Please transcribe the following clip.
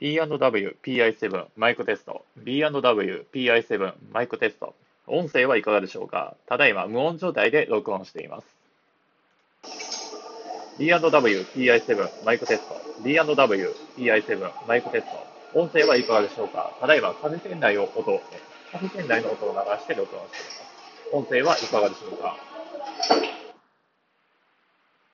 B&W PI7 マイクテスト。B&W PI7 マイクテスト。音声はいかがでしょうか？ただいま無音状態で録音しています。B&W PI7 マイクテスト。B&W PI7 マイクテスト。音声はいかがでしょうか？ただいまカフェ店内を音、風船内の音を流して録音しています。音声はいかがでしょうか？